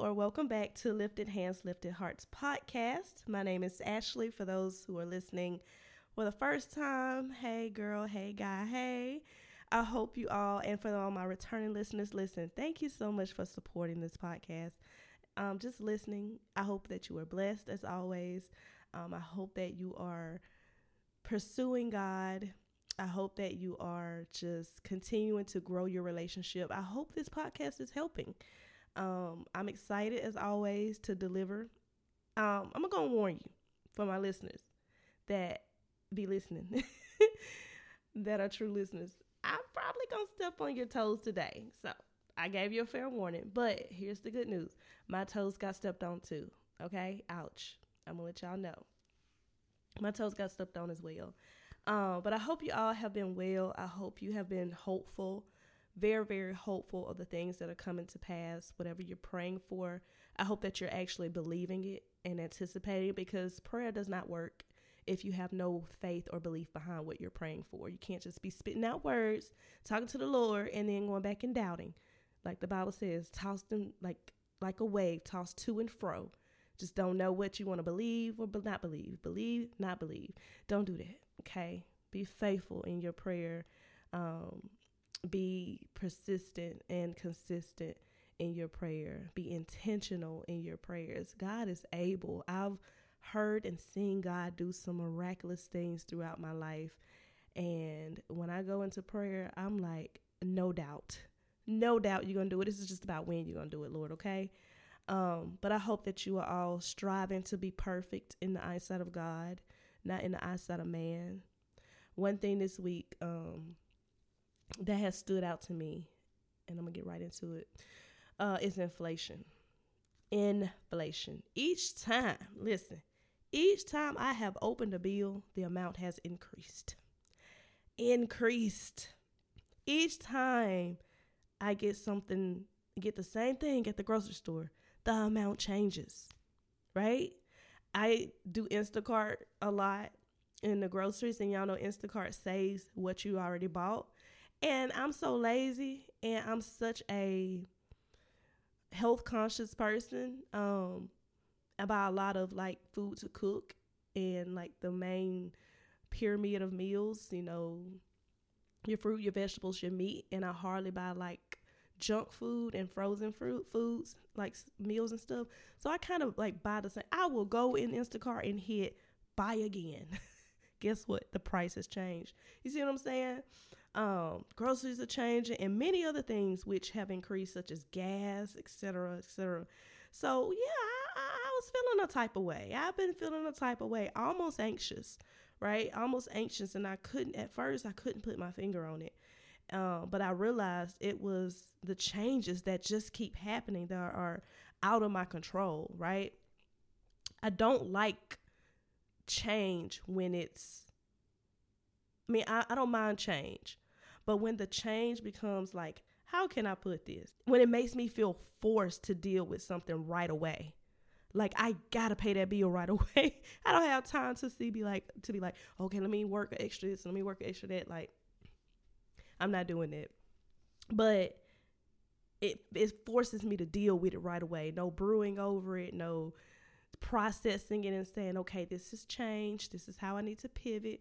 Or welcome back to Lifted Hands, Lifted Hearts podcast. My name is Ashley. For those who are listening for the first time, hey girl, hey guy, hey. I hope you all, and for all my returning listeners, listen. Thank you so much for supporting this podcast. Um, just listening. I hope that you are blessed as always. Um, I hope that you are pursuing God I hope that you are just continuing to grow your relationship. I hope this podcast is helping. Um, I'm excited as always to deliver. Um, I'm gonna warn you for my listeners that be listening, that are true listeners. I'm probably gonna step on your toes today. So I gave you a fair warning, but here's the good news: my toes got stepped on too. Okay, ouch. I'm gonna let y'all know. My toes got stepped on as well. Um, but I hope you all have been well. I hope you have been hopeful, very, very hopeful of the things that are coming to pass, whatever you're praying for. I hope that you're actually believing it and anticipating it because prayer does not work if you have no faith or belief behind what you're praying for. You can't just be spitting out words, talking to the Lord, and then going back and doubting. Like the Bible says, toss them like like a wave, tossed to and fro. Just don't know what you want to believe or not believe. Believe, not believe. Don't do that. Okay. Be faithful in your prayer. Um, be persistent and consistent in your prayer. Be intentional in your prayers. God is able. I've heard and seen God do some miraculous things throughout my life. And when I go into prayer, I'm like, no doubt. No doubt you're going to do it. This is just about when you're going to do it, Lord, okay? Um, but I hope that you are all striving to be perfect in the eyesight of God not in the eyesight of man. One thing this week um, that has stood out to me, and I'm gonna get right into it, uh, is inflation. Inflation. Each time, listen, each time I have opened a bill, the amount has increased. Increased. Each time I get something, get the same thing at the grocery store, the amount changes, right? I do Instacart a lot in the groceries, and y'all know Instacart saves what you already bought. And I'm so lazy, and I'm such a health conscious person um, about a lot of like food to cook and like the main pyramid of meals, you know, your fruit, your vegetables, your meat, and I hardly buy like junk food and frozen fruit foods like meals and stuff. So I kind of like buy the same. I will go in Instacart and hit buy again. Guess what? The price has changed. You see what I'm saying? Um, groceries are changing and many other things which have increased, such as gas, etc., etc. So yeah, I, I was feeling a type of way. I've been feeling a type of way, almost anxious, right? Almost anxious, and I couldn't at first. I couldn't put my finger on it. Um, but I realized it was the changes that just keep happening that are out of my control, right? I don't like change when it's, I mean, I, I don't mind change, but when the change becomes like, how can I put this? When it makes me feel forced to deal with something right away. Like I gotta pay that bill right away. I don't have time to see be like to be like, okay, let me work extra this, let me work extra that. Like I'm not doing it. But it it forces me to deal with it right away. No brewing over it, no processing it and saying, okay, this has changed. This is how I need to pivot.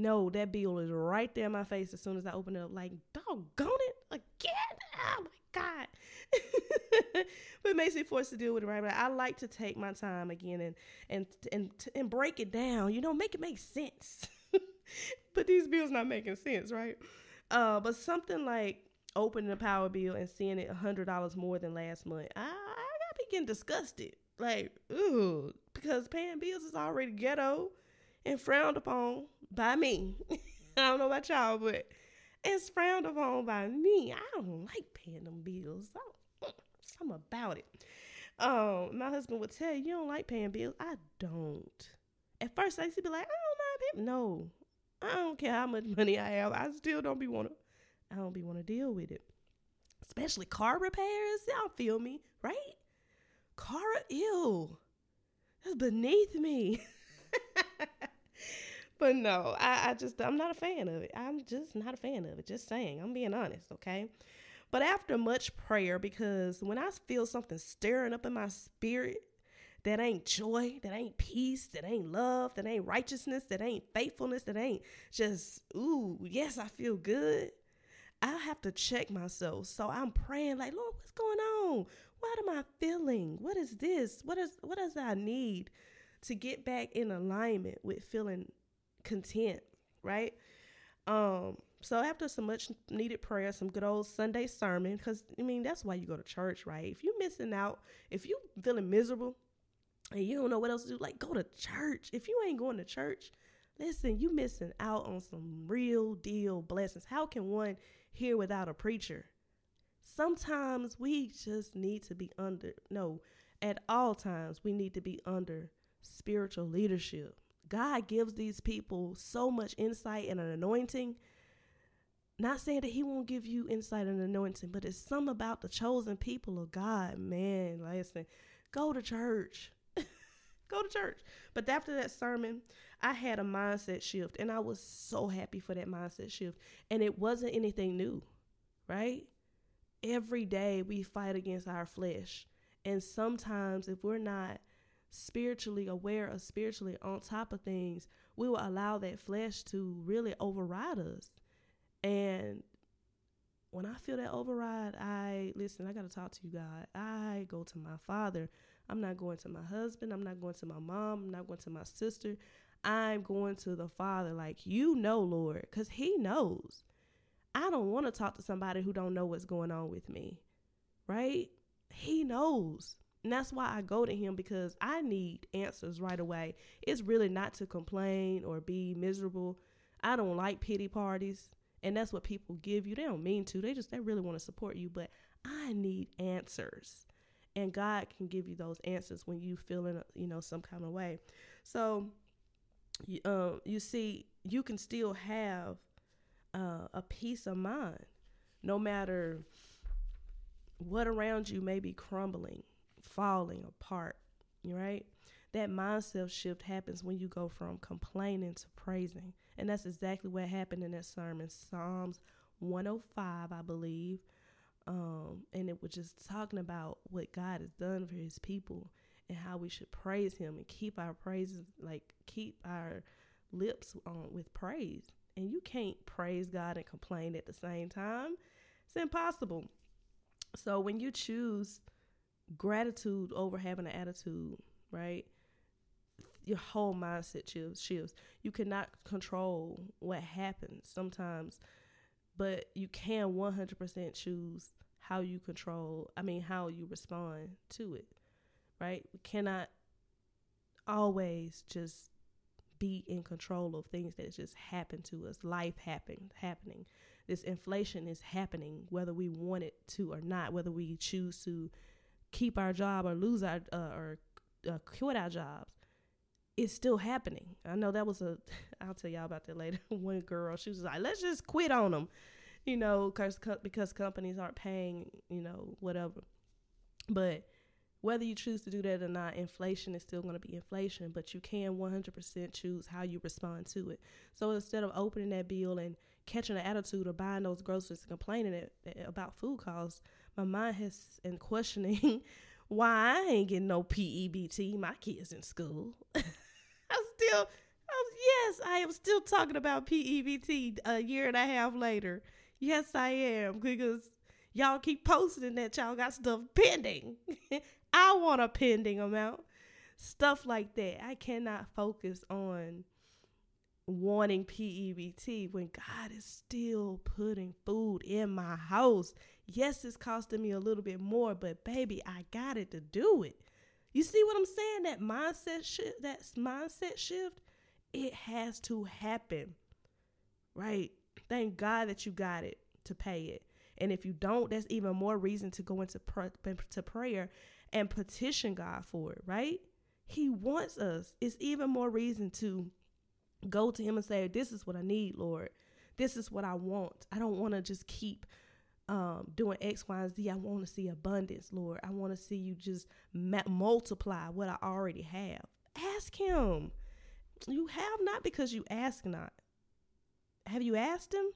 No, that bill is right there in my face as soon as I open it up. Like, doggone it again. Oh my God. but it makes me forced to deal with it right away. I like to take my time again and and and and break it down. You know, make it make sense. but these bills not making sense, right? Uh, but something like opening a power bill and seeing it hundred dollars more than last month, I, I be getting disgusted. Like, ooh, because paying bills is already ghetto and frowned upon by me. I don't know about y'all, but it's frowned upon by me. I don't like paying them bills. something about it. Um, my husband would tell you, you don't like paying bills. I don't. At first, I used to be like, I don't mind paying. No, I don't care how much money I have. I still don't be want to. I don't be want to deal with it. Especially car repairs. Y'all feel me, right? Car, ill. That's beneath me. but no, I, I just I'm not a fan of it. I'm just not a fan of it. Just saying. I'm being honest, okay? But after much prayer, because when I feel something stirring up in my spirit, that ain't joy, that ain't peace, that ain't love, that ain't righteousness, that ain't faithfulness, that ain't just, ooh, yes, I feel good. I have to check myself. So I'm praying like, Lord, what's going on? What am I feeling? What is this? What is what does I need to get back in alignment with feeling content, right? Um, so after some much needed prayer, some good old Sunday sermon, because I mean that's why you go to church, right? If you're missing out, if you feeling miserable and you don't know what else to do, like go to church. If you ain't going to church, listen, you missing out on some real deal blessings. How can one hear without a preacher? Sometimes we just need to be under no, at all times we need to be under spiritual leadership. God gives these people so much insight and an anointing. Not saying that He won't give you insight and anointing, but it's some about the chosen people of God. Man, listen, go to church. go to church. But after that sermon, I had a mindset shift, and I was so happy for that mindset shift. And it wasn't anything new, right? Every day we fight against our flesh. And sometimes, if we're not spiritually aware or spiritually on top of things, we will allow that flesh to really override us. And when I feel that override, I listen, I got to talk to you, God. I go to my father. I'm not going to my husband. I'm not going to my mom. I'm not going to my sister. I'm going to the father like you know, Lord, cuz he knows. I don't want to talk to somebody who don't know what's going on with me. Right? He knows. And that's why I go to him because I need answers right away. It's really not to complain or be miserable. I don't like pity parties. And that's what people give you. They don't mean to. They just they really want to support you, but I need answers. And God can give you those answers when you feel in, you know, some kind of way. So um, you see, you can still have uh, a peace of mind no matter what around you may be crumbling falling apart, right? That mindset shift happens when you go from complaining to praising. And that's exactly what happened in that sermon, Psalms 105, I believe. Um, and it was just talking about what God has done for his people and how we should praise him and keep our praises, like keep our lips on with praise. And you can't praise God and complain at the same time. It's impossible. So when you choose gratitude over having an attitude, right? Your whole mindset shifts. You cannot control what happens sometimes, but you can 100% choose how you control, I mean, how you respond to it, right? We cannot always just be in control of things that just happen to us. Life happen happening. This inflation is happening, whether we want it to or not, whether we choose to keep our job or lose our uh, or uh, quit our jobs it's still happening. I know that was a i'll tell y'all about that later. One girl she was like let's just quit on them you know cause, because companies aren't paying you know whatever. But whether you choose to do that or not inflation is still going to be inflation but you can 100% choose how you respond to it. So instead of opening that bill and catching an attitude or buying those groceries and complaining about food costs my mind has in questioning why I ain't getting no PEBT. My kids in school. I'm still, I'm, yes, I am still talking about PEBT a year and a half later. Yes, I am because y'all keep posting that y'all got stuff pending. I want a pending amount. Stuff like that. I cannot focus on wanting PEBT when God is still putting food in my house. Yes, it's costing me a little bit more, but baby, I got it to do it. You see what I'm saying? That mindset shift, that mindset shift, it has to happen. Right? Thank God that you got it to pay it. And if you don't, that's even more reason to go into pr- to prayer and petition God for it, right? He wants us. It's even more reason to go to him and say, This is what I need, Lord. This is what I want. I don't want to just keep um, doing X, Y, and Z. I want to see abundance, Lord. I want to see you just ma- multiply what I already have. Ask Him. You have not because you ask not. Have you asked Him?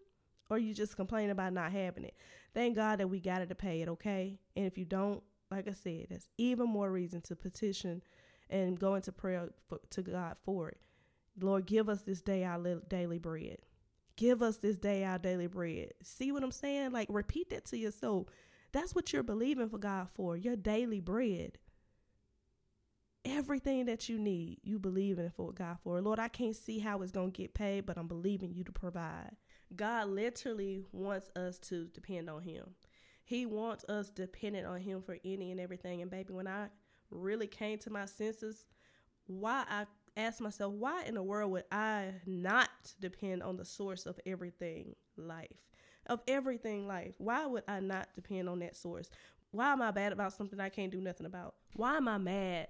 or you just complain about not having it. Thank God that we got it to pay it, okay? And if you don't, like I said, that's even more reason to petition and go into prayer for, to God for it. Lord, give us this day our daily bread. Give us this day our daily bread. See what I'm saying? Like, repeat that to yourself. That's what you're believing for God for your daily bread. Everything that you need, you believe in for God for. Lord, I can't see how it's going to get paid, but I'm believing you to provide. God literally wants us to depend on Him. He wants us dependent on Him for any and everything. And baby, when I really came to my senses, why I asked myself, why in the world would I not depend on the source of everything life? Of everything life. Why would I not depend on that source? Why am I bad about something I can't do nothing about? Why am I mad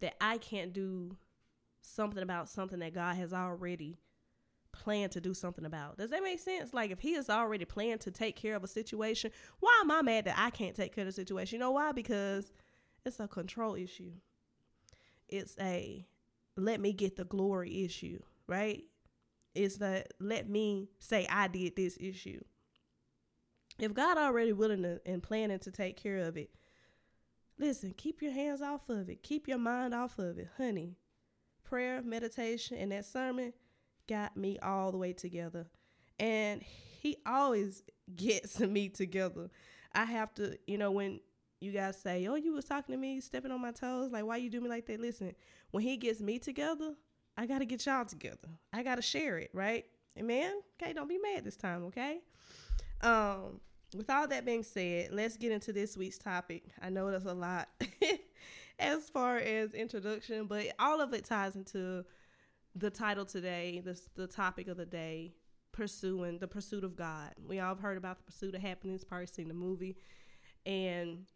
that I can't do something about something that God has already planned to do something about? Does that make sense? Like if he has already planned to take care of a situation, why am I mad that I can't take care of the situation? You know why? Because it's a control issue. It's a let me get the glory issue, right? It's that let me say I did this issue. If God already willing to, and planning to take care of it, listen, keep your hands off of it. Keep your mind off of it, honey. Prayer, meditation, and that sermon got me all the way together. And he always gets me together. I have to, you know, when you guys say, "Oh, you was talking to me, stepping on my toes. Like, why you do me like that?" Listen, when he gets me together, I gotta get y'all together. I gotta share it, right? Amen. Okay, don't be mad this time, okay? Um, with all that being said, let's get into this week's topic. I know there's a lot as far as introduction, but all of it ties into the title today, the the topic of the day, pursuing the pursuit of God. We all have heard about the pursuit of happiness, probably seen the movie, and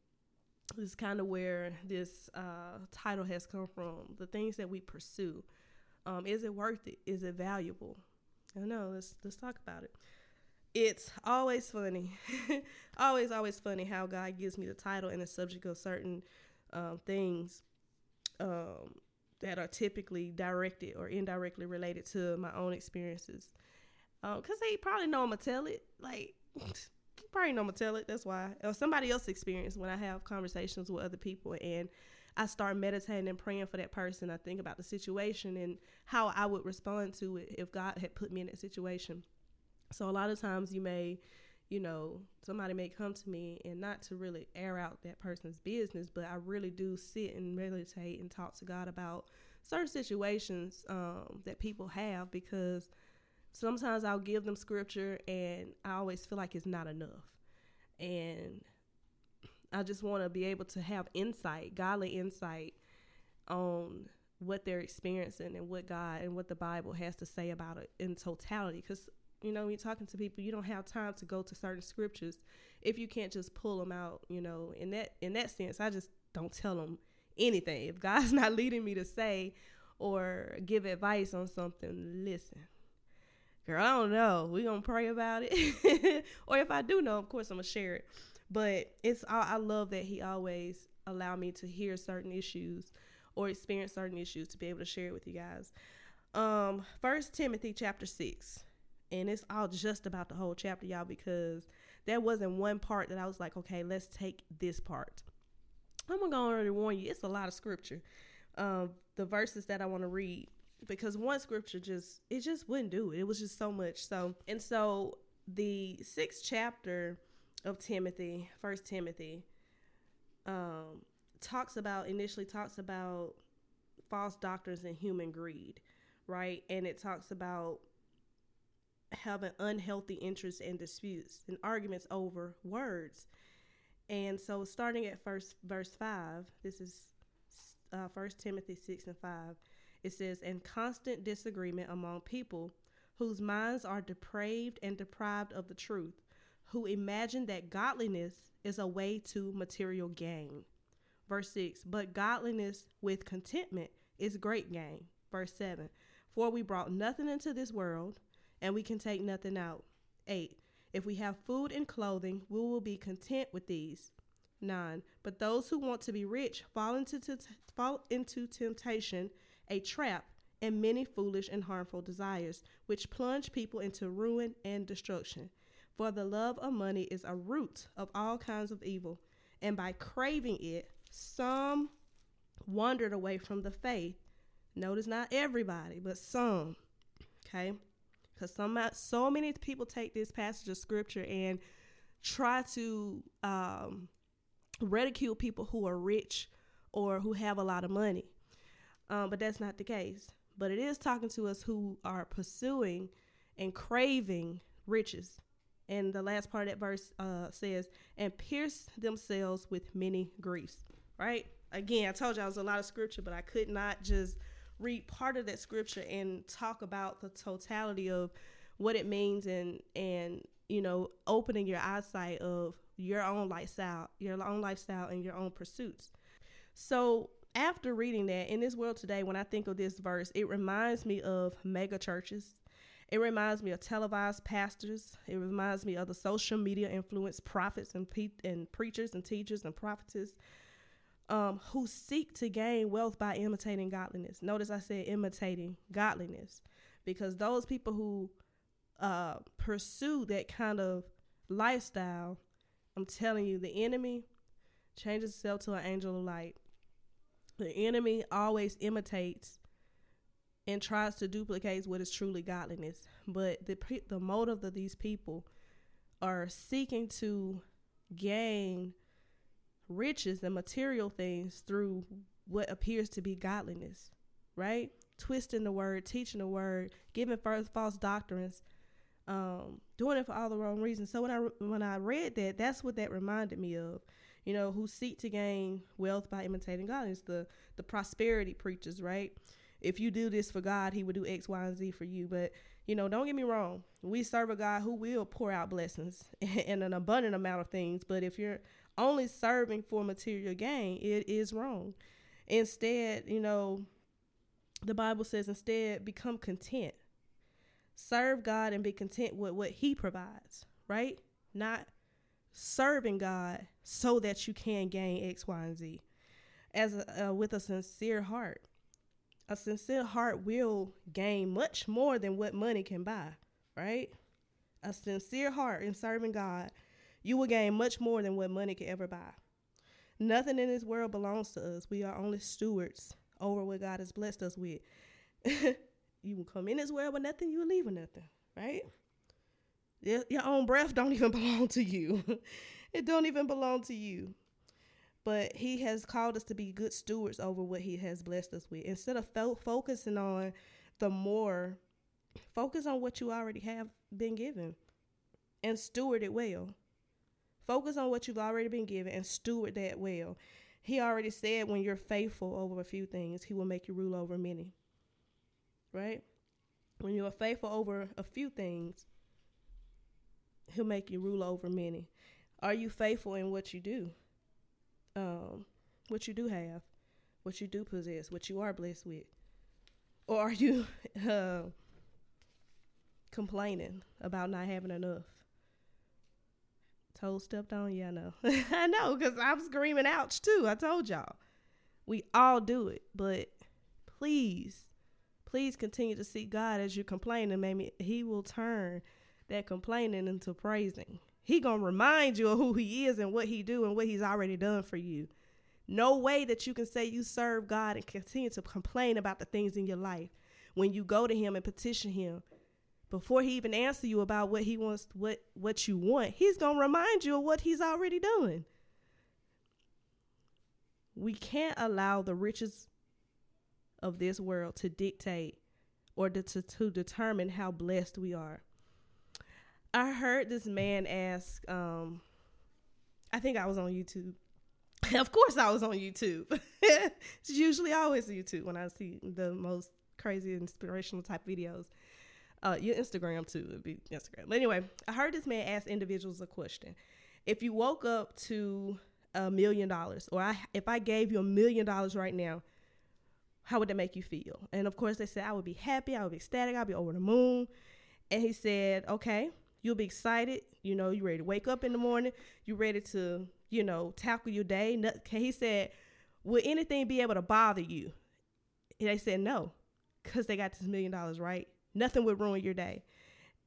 this is kind of where this uh, title has come from. The things that we pursue. Um, is it worth it? Is it valuable? I don't know. Let's let's talk about it. It's always funny, always always funny how God gives me the title and the subject of certain um, things um, that are typically directed or indirectly related to my own experiences. Because um, they probably know I'm gonna tell it. Like probably I'm gonna tell it. That's why, or somebody else experience when I have conversations with other people and I start meditating and praying for that person. I think about the situation and how I would respond to it if God had put me in that situation. So a lot of times you may, you know, somebody may come to me and not to really air out that person's business, but I really do sit and meditate and talk to God about certain situations um, that people have because sometimes I'll give them scripture and I always feel like it's not enough. And I just want to be able to have insight, godly insight on what they're experiencing and what God and what the Bible has to say about it in totality. Because, you know, when you're talking to people, you don't have time to go to certain scriptures if you can't just pull them out, you know, in that, in that sense, I just don't tell them anything. If God's not leading me to say or give advice on something, listen girl, I don't know. We gonna pray about it, or if I do know, of course I'm gonna share it. But it's all I love that he always allow me to hear certain issues or experience certain issues to be able to share it with you guys. Um, First Timothy chapter six, and it's all just about the whole chapter, y'all, because there wasn't one part that I was like, okay, let's take this part. I'm gonna go already warn you, it's a lot of scripture. Um, the verses that I want to read because one scripture just it just wouldn't do it. It was just so much. So and so the sixth chapter of Timothy, First Timothy, um, talks about initially talks about false doctrines and human greed, right? And it talks about having unhealthy interests and disputes and arguments over words. And so, starting at first verse five, this is uh, First Timothy six and five. It says, and constant disagreement among people whose minds are depraved and deprived of the truth, who imagine that godliness is a way to material gain. Verse 6 But godliness with contentment is great gain. Verse 7 For we brought nothing into this world, and we can take nothing out. 8 If we have food and clothing, we will be content with these. 9 But those who want to be rich fall into, t- fall into temptation a trap, and many foolish and harmful desires, which plunge people into ruin and destruction. For the love of money is a root of all kinds of evil, and by craving it, some wandered away from the faith. Notice not everybody, but some. Okay? Because some so many people take this passage of scripture and try to um, ridicule people who are rich or who have a lot of money. Um, but that's not the case. But it is talking to us who are pursuing and craving riches. And the last part of that verse uh, says, and pierce themselves with many griefs, right? Again, I told you I was a lot of scripture, but I could not just read part of that scripture and talk about the totality of what it means and and you know opening your eyesight of your own lifestyle your own lifestyle and your own pursuits so after reading that in this world today when i think of this verse it reminds me of mega churches it reminds me of televised pastors. It reminds me of the social media influenced prophets and, pe- and preachers and teachers and prophetess um, who seek to gain wealth by imitating godliness. Notice I said imitating godliness because those people who uh, pursue that kind of lifestyle, I'm telling you, the enemy changes itself to an angel of light. The enemy always imitates and tries to duplicate what is truly godliness. But the the motive of these people are seeking to gain riches and material things through what appears to be godliness, right? Twisting the word, teaching the word, giving false doctrines, um, doing it for all the wrong reasons. So when I when I read that, that's what that reminded me of. You know, who seek to gain wealth by imitating God is the the prosperity preachers, right? if you do this for God, He would do X, Y, and Z for you. But you know, don't get me wrong. We serve a God who will pour out blessings and an abundant amount of things. But if you're only serving for material gain, it is wrong. Instead, you know, the Bible says instead become content. Serve God and be content with what He provides, right? Not serving God so that you can gain X, Y, and Z. As a, uh, with a sincere heart a sincere heart will gain much more than what money can buy, right? A sincere heart in serving God, you will gain much more than what money can ever buy. Nothing in this world belongs to us. We are only stewards over what God has blessed us with. you will come in this world with nothing, you will leave with nothing, right? Your own breath don't even belong to you. it don't even belong to you. But he has called us to be good stewards over what he has blessed us with. Instead of fo- focusing on the more focus on what you already have been given and steward it well. Focus on what you've already been given and steward that well. He already said when you're faithful over a few things he will make you rule over many. Right? When you are faithful over a few things he'll make you rule over many are you faithful in what you do um, what you do have, what you do possess, what you are blessed with? Or are you uh, complaining about not having enough? Toe stepped on? Yeah, I know. I know, because I'm screaming ouch too. I told y'all. We all do it, but please, please continue to seek God as you complain, and Maybe He will turn that complaining into praising. He gonna remind you of who he is and what he do and what he's already done for you. No way that you can say you serve God and continue to complain about the things in your life when you go to him and petition him before he even answer you about what he wants what what you want he's to remind you of what he's already done we can't allow the riches of this world to dictate or to, to, to determine how blessed we are I heard this man ask, um, I think I was on YouTube. of course, I was on YouTube. it's usually always YouTube when I see the most crazy inspirational type videos. Uh, your Instagram too would be Instagram. But anyway, I heard this man ask individuals a question: If you woke up to a million dollars, or I, if I gave you a million dollars right now, how would that make you feel? And of course, they said I would be happy, I would be ecstatic, I'd be over the moon. And he said, okay, You'll be excited. You know, you're ready to wake up in the morning. You're ready to, you know, tackle your day. He said, Will anything be able to bother you? And they said no, because they got this million dollars, right? Nothing would ruin your day.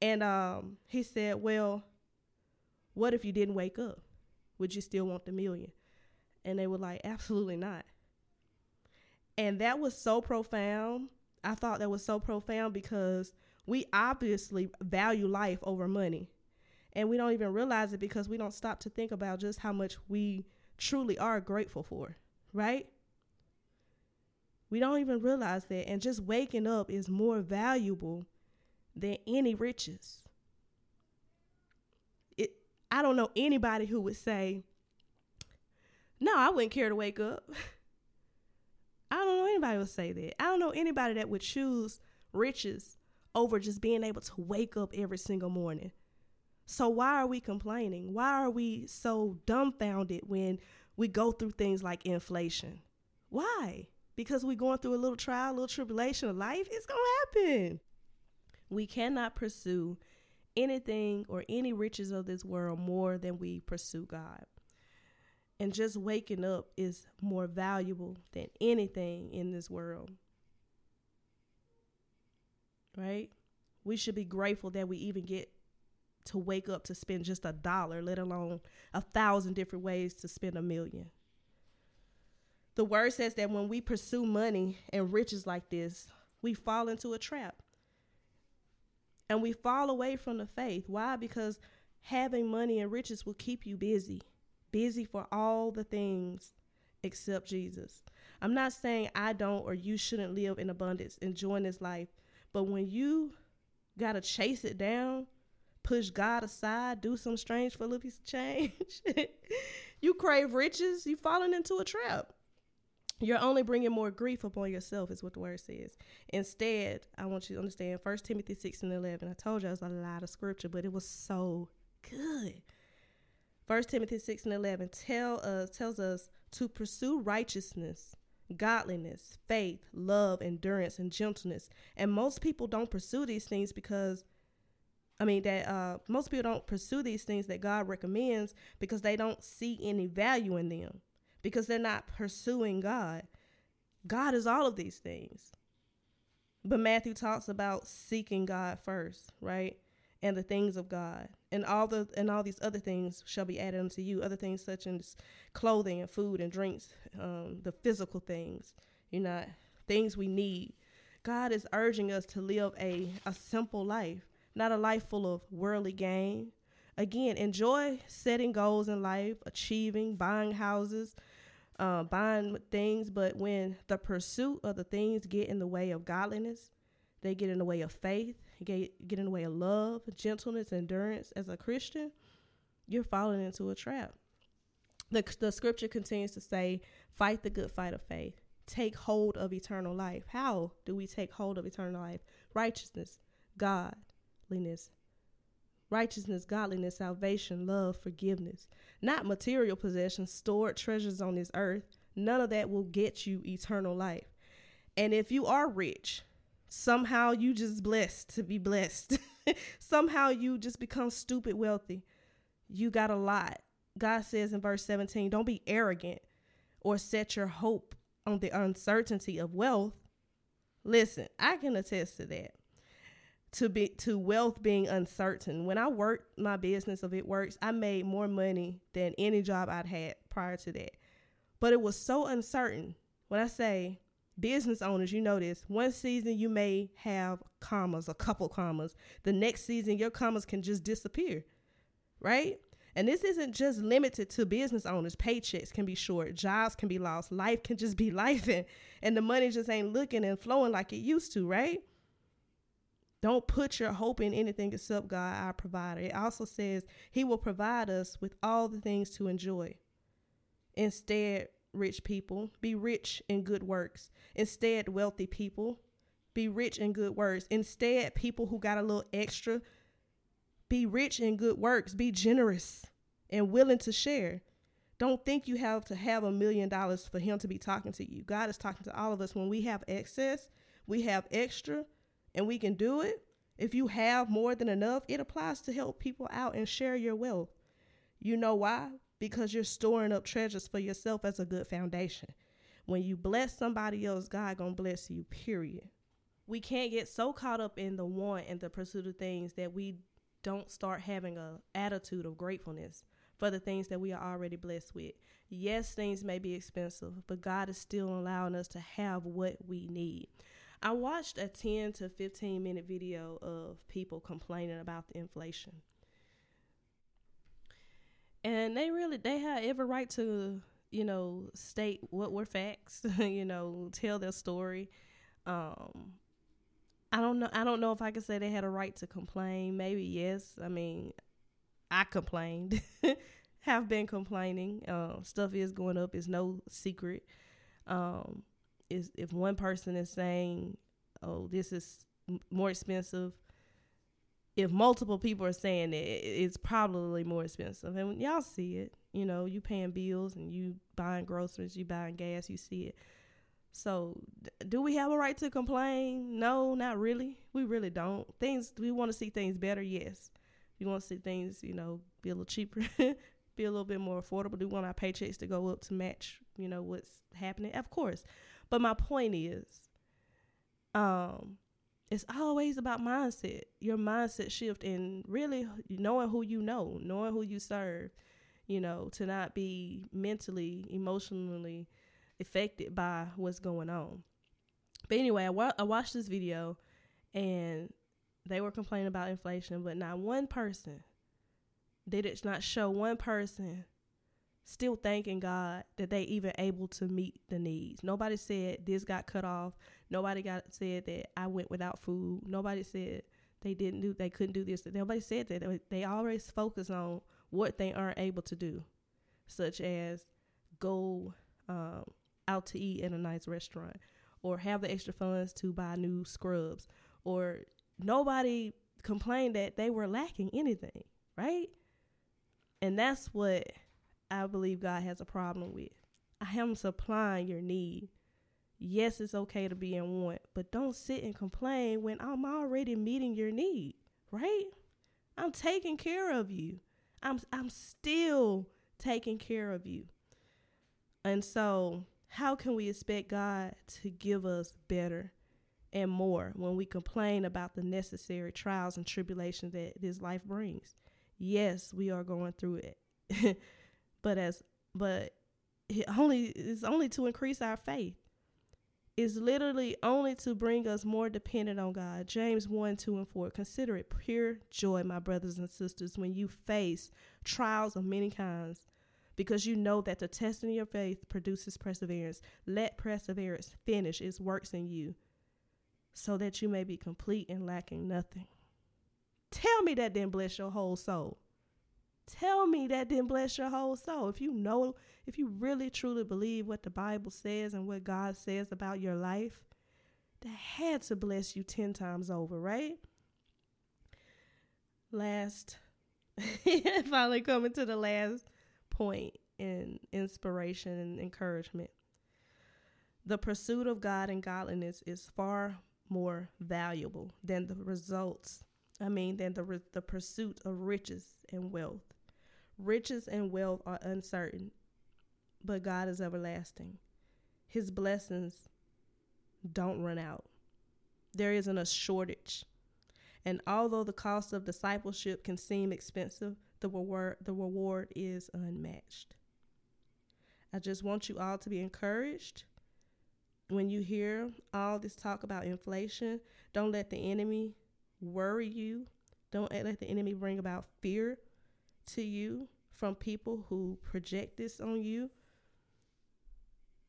And um, he said, Well, What if you didn't wake up? Would you still want the million? And they were like, Absolutely not. And that was so profound. I thought that was so profound because we obviously value life over money. And we don't even realize it because we don't stop to think about just how much we truly are grateful for, right? We don't even realize that. And just waking up is more valuable than any riches. It I don't know anybody who would say, No, I wouldn't care to wake up. I don't know anybody would say that. I don't know anybody that would choose riches over just being able to wake up every single morning. So why are we complaining? Why are we so dumbfounded when we go through things like inflation? Why? Because we're going through a little trial, a little tribulation of life. It's going to happen. We cannot pursue anything or any riches of this world more than we pursue God. And just waking up is more valuable than anything in this world. Right? We should be grateful that we even get to wake up to spend just a dollar, let alone a thousand different ways to spend a million. The word says that when we pursue money and riches like this, we fall into a trap. And we fall away from the faith. Why? Because having money and riches will keep you busy, busy for all the things except Jesus. I'm not saying I don't or you shouldn't live in abundance, enjoying this life. But when you got to chase it down, push God aside, do some strange little piece of change, you crave riches, you falling into a trap. You're only bringing more grief upon yourself, is what the word says. Instead, I want you to understand 1 Timothy 6 and 11. I told you it was a lot of scripture, but it was so good. 1 Timothy 6 and 11 tell us, tells us to pursue righteousness, godliness, faith, love, endurance, and gentleness. And most people don't pursue these things because I mean that uh, most people don't pursue these things that God recommends because they don't see any value in them because they're not pursuing God. God is all of these things. But Matthew talks about seeking God first, right? And the things of God. And all the and all these other things shall be added unto you. Other things such as clothing and food and drinks, um, the physical things, you know, things we need. God is urging us to live a, a simple life, not a life full of worldly gain. Again, enjoy setting goals in life, achieving, buying houses, uh, buying things, but when the pursuit of the things get in the way of godliness, they get in the way of faith, get, get in the way of love, gentleness, endurance as a Christian, you're falling into a trap. The, the scripture continues to say, fight the good fight of faith. Take hold of eternal life. How do we take hold of eternal life? Righteousness, godliness, righteousness, godliness, salvation, love, forgiveness, not material possessions, stored treasures on this earth. None of that will get you eternal life. And if you are rich, somehow you just blessed to be blessed. somehow you just become stupid wealthy. You got a lot. God says in verse 17, don't be arrogant or set your hope on the uncertainty of wealth. Listen, I can attest to that to be to wealth being uncertain. When I worked my business of It Works, I made more money than any job I'd had prior to that. But it was so uncertain. When I say business owners, you know this. One season you may have commas, a couple commas. The next season your commas can just disappear. Right? And this isn't just limited to business owners. Paychecks can be short, jobs can be lost, life can just be life and, and the money just ain't looking and flowing like it used to, right? Don't put your hope in anything except God, our provider. It also says He will provide us with all the things to enjoy. Instead, rich people, be rich in good works. Instead, wealthy people, be rich in good works. Instead, people who got a little extra, be rich in good works. Be generous and willing to share. Don't think you have to have a million dollars for Him to be talking to you. God is talking to all of us when we have excess, we have extra and we can do it, if you have more than enough, it applies to help people out and share your wealth. You know why? Because you're storing up treasures for yourself as a good foundation. When you bless somebody else, God gonna bless you, period. We can't get so caught up in the want and the pursuit of things that we don't start having a attitude of gratefulness for the things that we are already blessed with. Yes, things may be expensive, but God is still allowing us to have what we need. I watched a 10 to 15 minute video of people complaining about the inflation. And they really they have every right to, you know, state what were facts, you know, tell their story. Um I don't know I don't know if I could say they had a right to complain. Maybe yes. I mean, I complained. have been complaining. Uh, stuff is going up. It's no secret. Um, is if one person is saying, "Oh, this is more expensive," if multiple people are saying it, it's probably more expensive. And when y'all see it. You know, you paying bills and you buying groceries, you buying gas, you see it. So, do we have a right to complain? No, not really. We really don't. Things we want to see things better. Yes, we want to see things, you know, be a little cheaper, be a little bit more affordable. Do we want our paychecks to go up to match, you know, what's happening? Of course. But my point is, um, it's always about mindset, your mindset shift, and really knowing who you know, knowing who you serve, you know, to not be mentally, emotionally affected by what's going on. But anyway, I, wa- I watched this video and they were complaining about inflation, but not one person they did not show one person still thanking God that they even able to meet the needs. Nobody said this got cut off. Nobody got said that I went without food. Nobody said they didn't do they couldn't do this. Nobody said that. They always focus on what they aren't able to do, such as go um, out to eat in a nice restaurant or have the extra funds to buy new scrubs or nobody complained that they were lacking anything, right? And that's what I believe God has a problem with. I am supplying your need. Yes, it's okay to be in want, but don't sit and complain when I'm already meeting your need, right? I'm taking care of you. I'm I'm still taking care of you. And so, how can we expect God to give us better and more when we complain about the necessary trials and tribulations that this life brings? yes, we are going through it. but as but it only it's only to increase our faith. It's literally only to bring us more dependent on God. James 1, 2, and 4. Consider it pure joy, my brothers and sisters, when you face trials of many kinds, because you know that the testing of your faith produces perseverance. Let perseverance finish its works in you, so that you may be complete and lacking nothing. Tell me that didn't bless your whole soul. Tell me that didn't bless your whole soul. If you know, if you really truly believe what the Bible says and what God says about your life, that had to bless you 10 times over, right? Last, finally coming to the last point in inspiration and encouragement. The pursuit of God and godliness is far more valuable than the results I mean, than the, the pursuit of riches and wealth. Riches and wealth are uncertain, but God is everlasting. His blessings don't run out. There isn't a shortage. And although the cost of discipleship can seem expensive, the reward, the reward is unmatched. I just want you all to be encouraged. When you hear all this talk about inflation, don't let the enemy worry you. Don't let the enemy bring about fear to you from people who project this on you.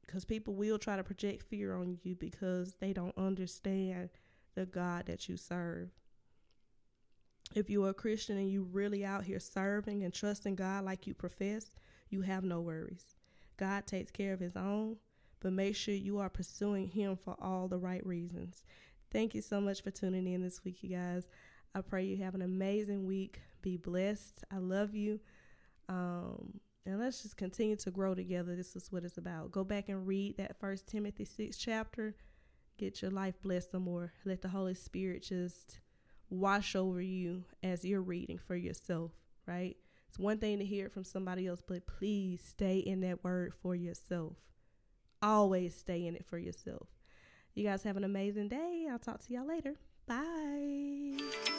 Because people will try to project fear on you because they don't understand the God that you serve. If you're a Christian and you really out here serving and trusting God like you profess, you have no worries. God takes care of his own, but make sure you are pursuing him for all the right reasons. Thank you so much for tuning in this week, you guys. I pray you have an amazing week. Be blessed. I love you. Um, and let's just continue to grow together. This is what it's about. Go back and read that first Timothy 6 chapter. Get your life blessed some more. Let the Holy Spirit just wash over you as you're reading for yourself, right? It's one thing to hear it from somebody else, but please stay in that word for yourself. Always stay in it for yourself. You guys have an amazing day. I'll talk to y'all later. Bye.